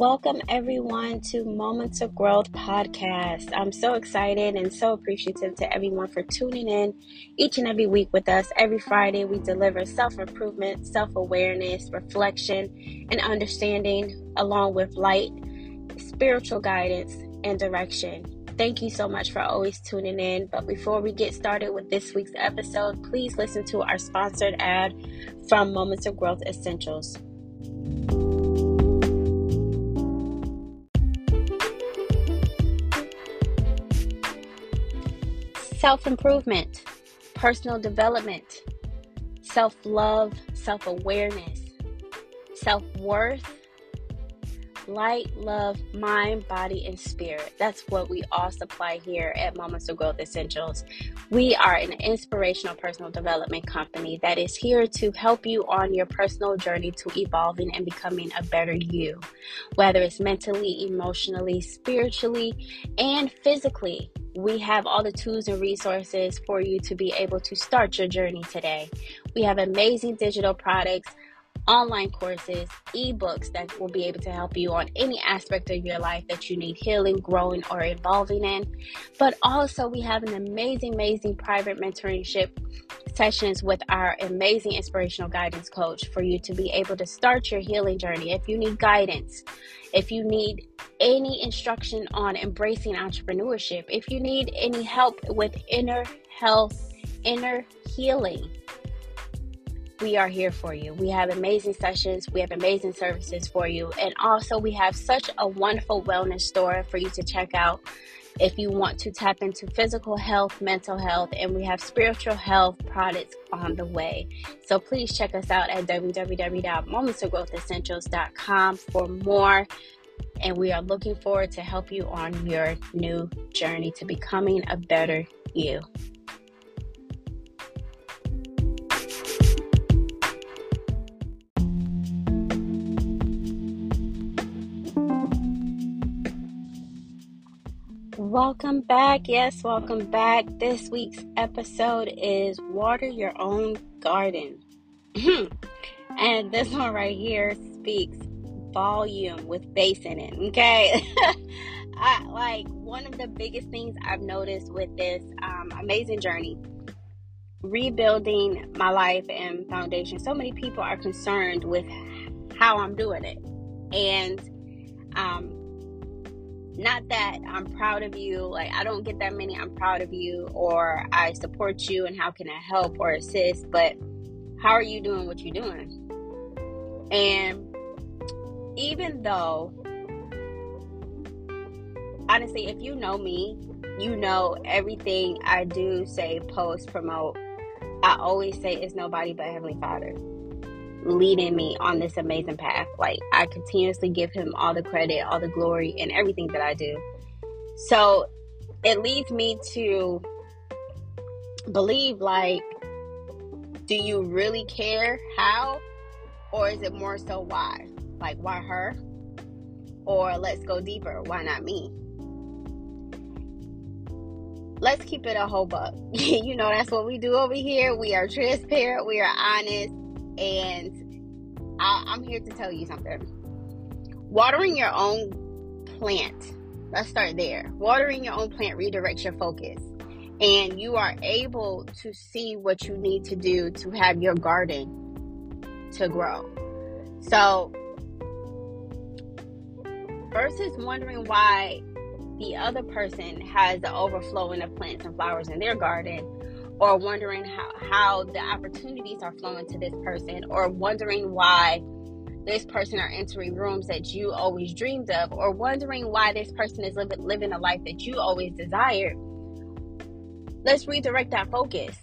Welcome, everyone, to Moments of Growth podcast. I'm so excited and so appreciative to everyone for tuning in each and every week with us. Every Friday, we deliver self improvement, self awareness, reflection, and understanding, along with light, spiritual guidance, and direction. Thank you so much for always tuning in. But before we get started with this week's episode, please listen to our sponsored ad from Moments of Growth Essentials. Self improvement, personal development, self love, self awareness, self worth, light, love, mind, body, and spirit. That's what we all supply here at Moments of Growth Essentials. We are an inspirational personal development company that is here to help you on your personal journey to evolving and becoming a better you, whether it's mentally, emotionally, spiritually, and physically. We have all the tools and resources for you to be able to start your journey today. We have amazing digital products, online courses, ebooks that will be able to help you on any aspect of your life that you need healing, growing, or evolving in. But also, we have an amazing, amazing private mentorship sessions with our amazing inspirational guidance coach for you to be able to start your healing journey. If you need guidance, if you need any instruction on embracing entrepreneurship, if you need any help with inner health, inner healing, we are here for you. We have amazing sessions, we have amazing services for you, and also we have such a wonderful wellness store for you to check out if you want to tap into physical health, mental health, and we have spiritual health products on the way. So please check us out at www.momentsofgrowthessentials.com for more. And we are looking forward to help you on your new journey to becoming a better you. Welcome back. Yes, welcome back. This week's episode is Water Your Own Garden. and this one right here speaks volume with bass in it. Okay. I like one of the biggest things I've noticed with this um, amazing journey, rebuilding my life and foundation. So many people are concerned with how I'm doing it. And um, not that I'm proud of you, like I don't get that many I'm proud of you or I support you and how can I help or assist, but how are you doing what you're doing? And even though honestly, if you know me, you know everything I do, say, post, promote, I always say it's nobody but Heavenly Father leading me on this amazing path. Like I continuously give him all the credit, all the glory, and everything that I do. So it leads me to believe like, do you really care how? Or is it more so why? Like, why her? Or let's go deeper, why not me? Let's keep it a whole buck. you know, that's what we do over here. We are transparent, we are honest, and I, I'm here to tell you something. Watering your own plant, let's start there. Watering your own plant redirects your focus, and you are able to see what you need to do to have your garden to grow. So, versus wondering why the other person has the overflowing of plants and flowers in their garden or wondering how, how the opportunities are flowing to this person or wondering why this person are entering rooms that you always dreamed of or wondering why this person is living, living a life that you always desired let's redirect that focus.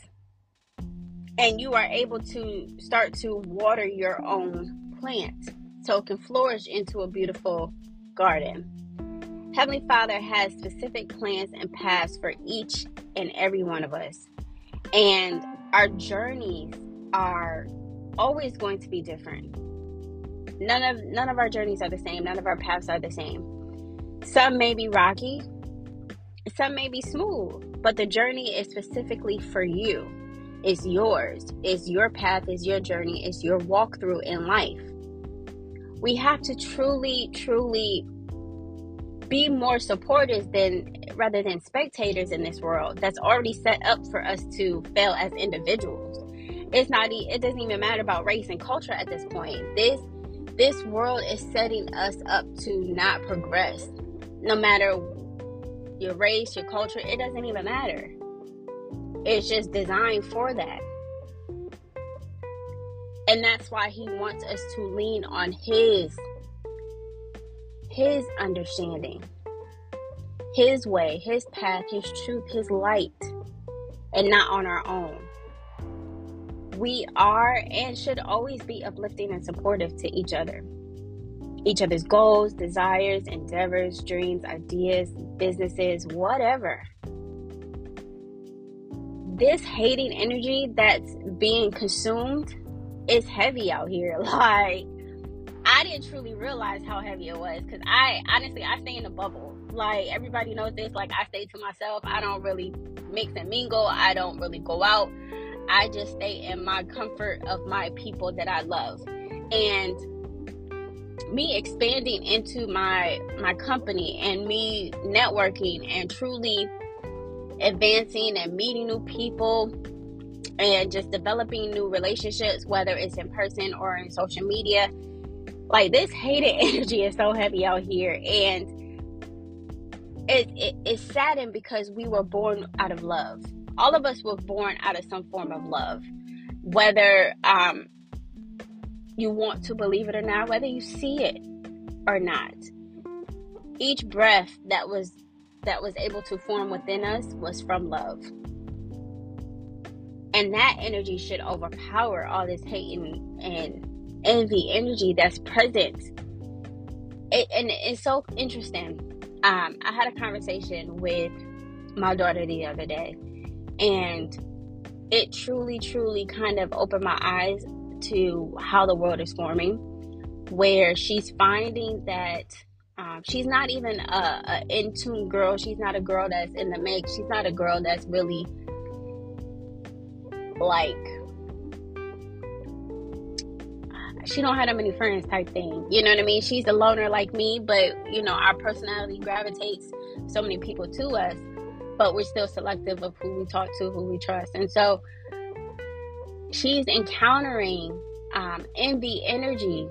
And you are able to start to water your own plant so it can flourish into a beautiful garden. Heavenly father has specific plans and paths for each and every one of us and our journeys are always going to be different. None of none of our journeys are the same. None of our paths are the same. Some may be rocky, some may be smooth, but the journey is specifically for you. It's yours. It's your path, it's your journey, it's your walkthrough in life. we have to truly, truly be more supporters than rather than spectators in this world that's already set up for us to fail as individuals. It's not it doesn't even matter about race and culture at this point. This this world is setting us up to not progress. No matter your race, your culture, it doesn't even matter. It's just designed for that. And that's why he wants us to lean on his his understanding, his way, his path, his truth, his light, and not on our own. We are and should always be uplifting and supportive to each other. Each other's goals, desires, endeavors, dreams, ideas, businesses, whatever. This hating energy that's being consumed is heavy out here. Like, I didn't truly realize how heavy it was because I honestly I stay in a bubble. Like everybody knows this. Like I stay to myself. I don't really mix and mingle. I don't really go out. I just stay in my comfort of my people that I love. And me expanding into my my company and me networking and truly advancing and meeting new people and just developing new relationships whether it's in person or in social media like this hated energy is so heavy out here, and it, it it's saddened because we were born out of love. All of us were born out of some form of love, whether um, you want to believe it or not, whether you see it or not. Each breath that was that was able to form within us was from love. And that energy should overpower all this hate and, and envy energy that's present. It, and it's so interesting. Um, I had a conversation with my daughter the other day, and it truly, truly kind of opened my eyes to how the world is forming, where she's finding that um, she's not even a, a in tune girl. She's not a girl that's in the mix. She's not a girl that's really like she don't have that many friends type thing. You know what I mean? She's a loner like me, but you know, our personality gravitates so many people to us, but we're still selective of who we talk to, who we trust. And so she's encountering um, envy energy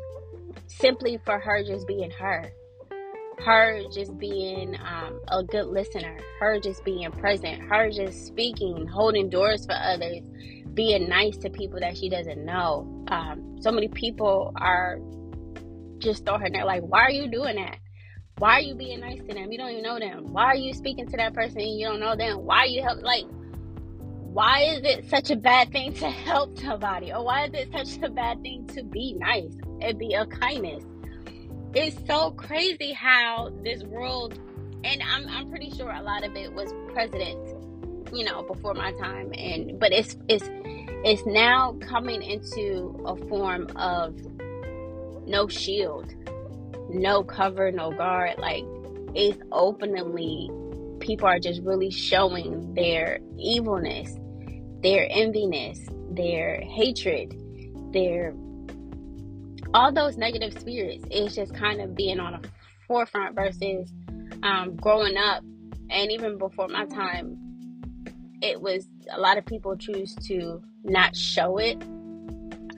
simply for her just being her. Her just being um, a good listener, her just being present, her just speaking, holding doors for others, being nice to people that she doesn't know. Um, so many people are just throw her like, why are you doing that? Why are you being nice to them? You don't even know them. Why are you speaking to that person and you don't know them? Why are you help like why is it such a bad thing to help somebody? Or why is it such a bad thing to be nice and be a kindness? It's so crazy how this world and I'm I'm pretty sure a lot of it was president you know before my time and but it's it's it's now coming into a form of no shield no cover no guard. Like it's openly people are just really showing their evilness their enviness their hatred their all those negative spirits. It's just kind of being on a forefront versus um, growing up. And even before my time it was a lot of people choose to not show it.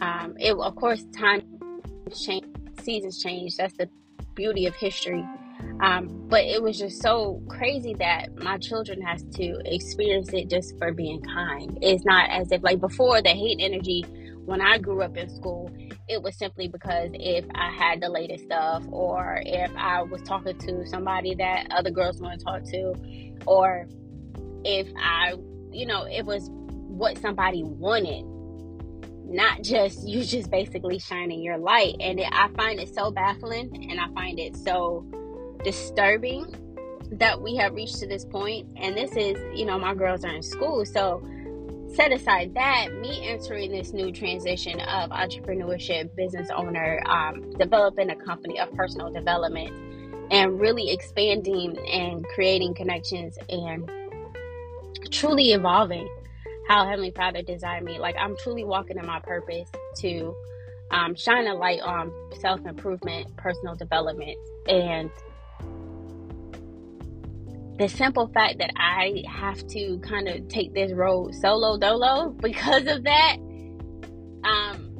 Um, it of course time change, seasons change. That's the beauty of history. Um, but it was just so crazy that my children has to experience it just for being kind. It's not as if like before the hate energy when I grew up in school, it was simply because if I had the latest stuff or if I was talking to somebody that other girls want to talk to or if I, you know, it was what somebody wanted, not just you just basically shining your light. And it, I find it so baffling and I find it so disturbing that we have reached to this point. And this is, you know, my girls are in school. So set aside that, me entering this new transition of entrepreneurship, business owner, um, developing a company of personal development, and really expanding and creating connections and truly evolving how Heavenly Father designed me. Like I'm truly walking in my purpose to um, shine a light on self improvement, personal development, and the simple fact that I have to kind of take this road solo dolo because of that, um,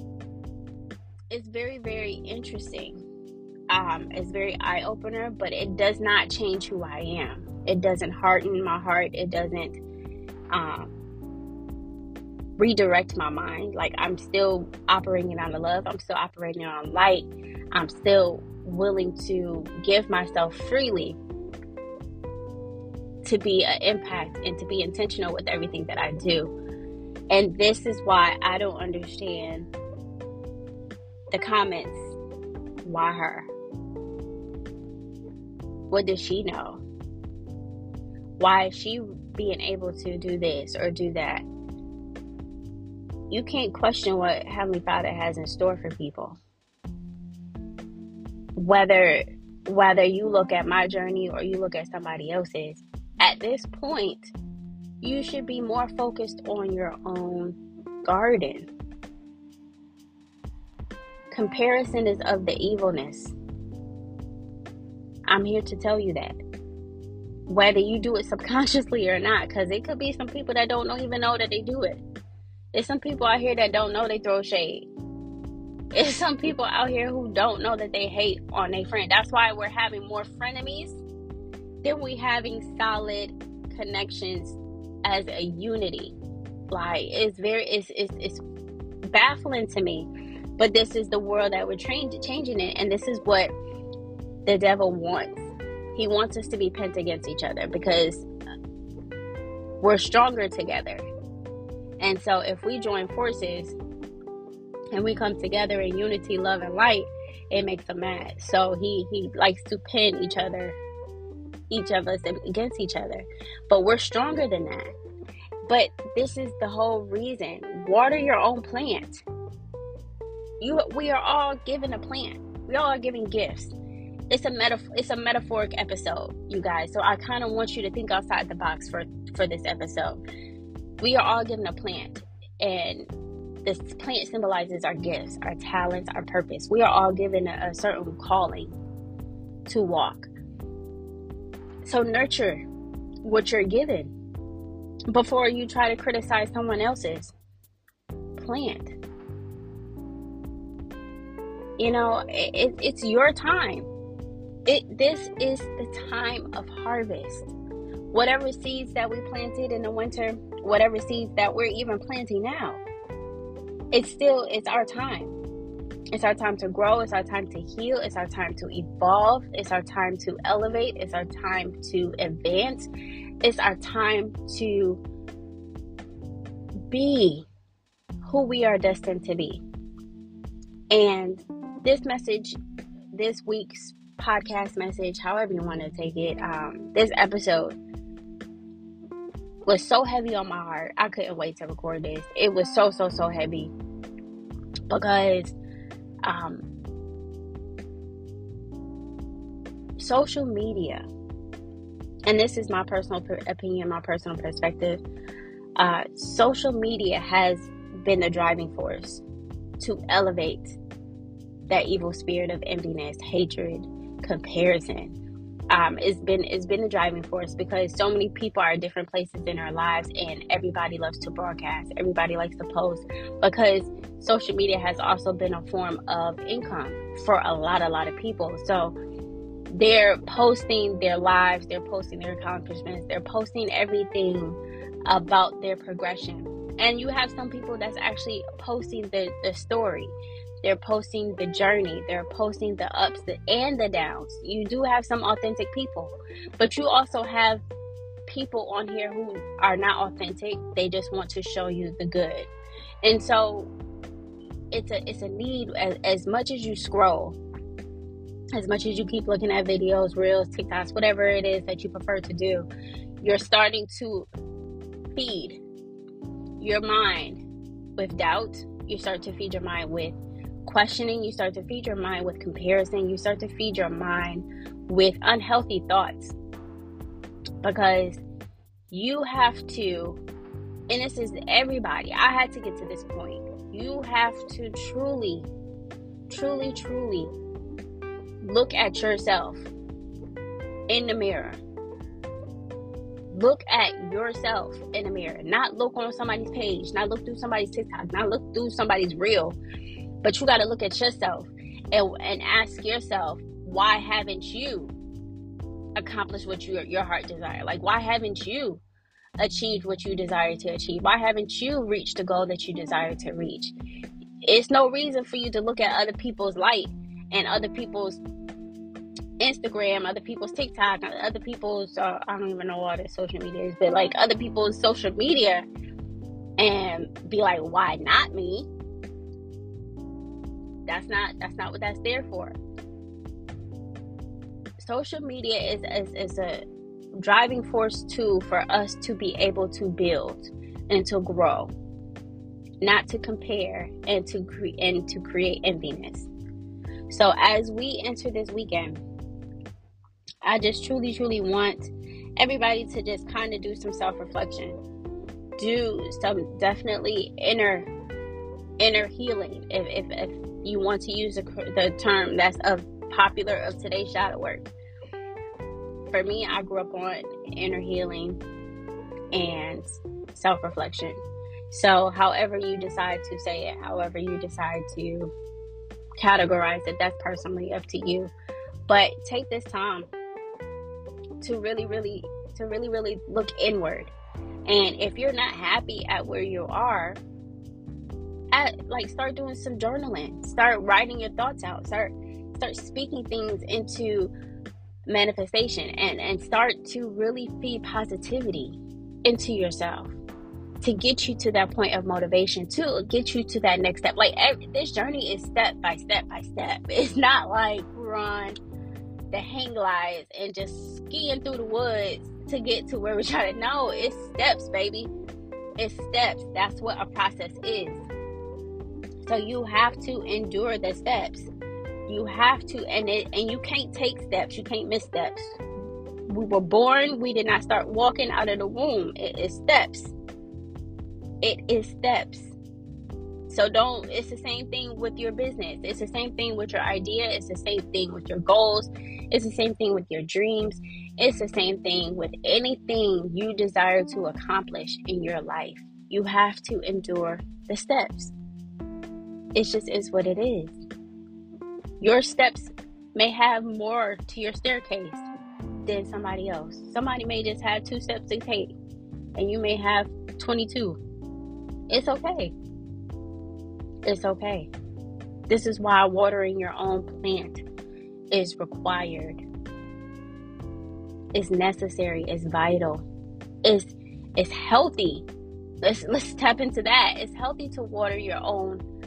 it's very, very interesting. Um, it's very eye opener, but it does not change who I am. It doesn't harden my heart. It doesn't um, redirect my mind. Like I'm still operating out of love. I'm still operating on light. I'm still willing to give myself freely to be an impact and to be intentional with everything that I do. And this is why I don't understand the comments. Why her? What does she know? Why is she being able to do this or do that? You can't question what Heavenly Father has in store for people. Whether whether you look at my journey or you look at somebody else's, at this point, you should be more focused on your own garden. Comparison is of the evilness. I'm here to tell you that. Whether you do it subconsciously or not, because it could be some people that don't even know that they do it. There's some people out here that don't know they throw shade. There's some people out here who don't know that they hate on their friend. That's why we're having more frenemies then we having solid connections as a unity. Like it's very it's it's, it's baffling to me. But this is the world that we're trained changing it, and this is what the devil wants. He wants us to be pent against each other because we're stronger together. And so if we join forces and we come together in unity, love, and light, it makes him mad. So he he likes to pin each other each of us against each other. But we're stronger than that. But this is the whole reason. Water your own plant. You we are all given a plant. We all are given gifts. It's a metaphor it's a metaphoric episode, you guys. So I kind of want you to think outside the box for for this episode. We are all given a plant and this plant symbolizes our gifts, our talents, our purpose. We are all given a, a certain calling to walk. So nurture what you're given before you try to criticize someone else's plant. You know, it, it's your time. It this is the time of harvest. Whatever seeds that we planted in the winter, whatever seeds that we're even planting now, it's still it's our time. It's our time to grow. It's our time to heal. It's our time to evolve. It's our time to elevate. It's our time to advance. It's our time to be who we are destined to be. And this message, this week's podcast message, however you want to take it, um, this episode was so heavy on my heart. I couldn't wait to record this. It was so, so, so heavy because um, social media, and this is my personal opinion, my personal perspective, uh, social media has been the driving force to elevate that evil spirit of emptiness, hatred, comparison, um, it's been it's been a driving force because so many people are different places in our lives and everybody loves to broadcast. Everybody likes to post because social media has also been a form of income for a lot a lot of people. So they're posting their lives they're posting their accomplishments they're posting everything about their progression. And you have some people that's actually posting the, the story they're posting the journey, they're posting the ups and the downs. You do have some authentic people, but you also have people on here who are not authentic. They just want to show you the good. And so it's a it's a need as, as much as you scroll, as much as you keep looking at videos, reels, TikToks, whatever it is that you prefer to do, you're starting to feed your mind with doubt. You start to feed your mind with questioning, you start to feed your mind with comparison, you start to feed your mind with unhealthy thoughts. Because you have to, and this is everybody, I had to get to this point. You have to truly truly, truly look at yourself in the mirror. Look at yourself in the mirror. Not look on somebody's page, not look through somebody's TikTok, not look through somebody's reel. But you got to look at yourself and, and ask yourself, why haven't you accomplished what your your heart desire? Like, why haven't you achieved what you desire to achieve? Why haven't you reached the goal that you desire to reach? It's no reason for you to look at other people's light and other people's Instagram, other people's TikTok, other people's uh, I don't even know what their social media is, but like other people's social media and be like, why not me? That's not that's not what that's there for. Social media is is, is a driving force too for us to be able to build and to grow, not to compare and to create and to create enviness. So as we enter this weekend, I just truly, truly want everybody to just kind of do some self reflection, do some definitely inner inner healing. If if, if you want to use the, the term that's of popular of today's shadow work. For me, I grew up on inner healing and self reflection. So, however you decide to say it, however you decide to categorize it, that's personally up to you. But take this time to really, really, to really, really look inward. And if you're not happy at where you are, like start doing some journaling. Start writing your thoughts out. Start start speaking things into manifestation and and start to really feed positivity into yourself to get you to that point of motivation to get you to that next step. Like every, this journey is step by step by step. It's not like we're on the hang glides and just skiing through the woods to get to where we're trying to. Know it's steps baby. It's steps. That's what a process is so you have to endure the steps. You have to, and it, and you can't take steps. You can't miss steps. We were born. We did not start walking out of the womb. It is steps. It is steps. So don't. It's the same thing with your business. It's the same thing with your idea. It's the same thing with your goals. It's the same thing with your dreams. It's the same thing with anything you desire to accomplish in your life. You have to endure the steps. It just is what it is. Your steps may have more to your staircase than somebody else. Somebody may just have two steps to take, and you may have 22. It's okay. It's okay. This is why watering your own plant is required. It's necessary. It's vital. It's it's healthy. Let's let's tap into that. It's healthy to water your own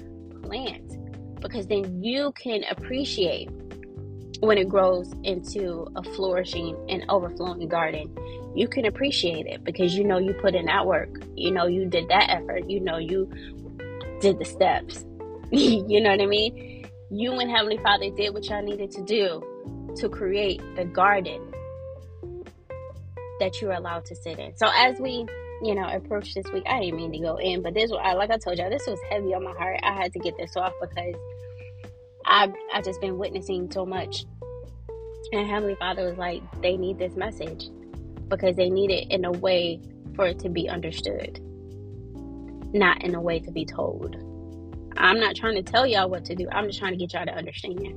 plant because then you can appreciate when it grows into a flourishing and overflowing garden. You can appreciate it because you know you put in that work. You know you did that effort. You know you did the steps. you know what I mean? You and Heavenly Father did what y'all needed to do to create the garden that you're allowed to sit in. So as we you know, approach this week. I didn't mean to go in, but this, I like I told y'all, this was heavy on my heart. I had to get this off because I I just been witnessing so much, and Heavenly Father was like, they need this message because they need it in a way for it to be understood, not in a way to be told. I'm not trying to tell y'all what to do. I'm just trying to get y'all to understand.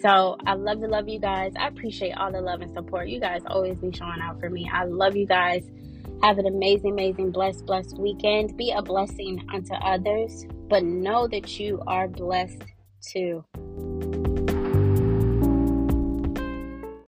So I love to love you guys. I appreciate all the love and support. You guys always be showing out for me. I love you guys. Have an amazing, amazing, blessed, blessed weekend. Be a blessing unto others, but know that you are blessed too.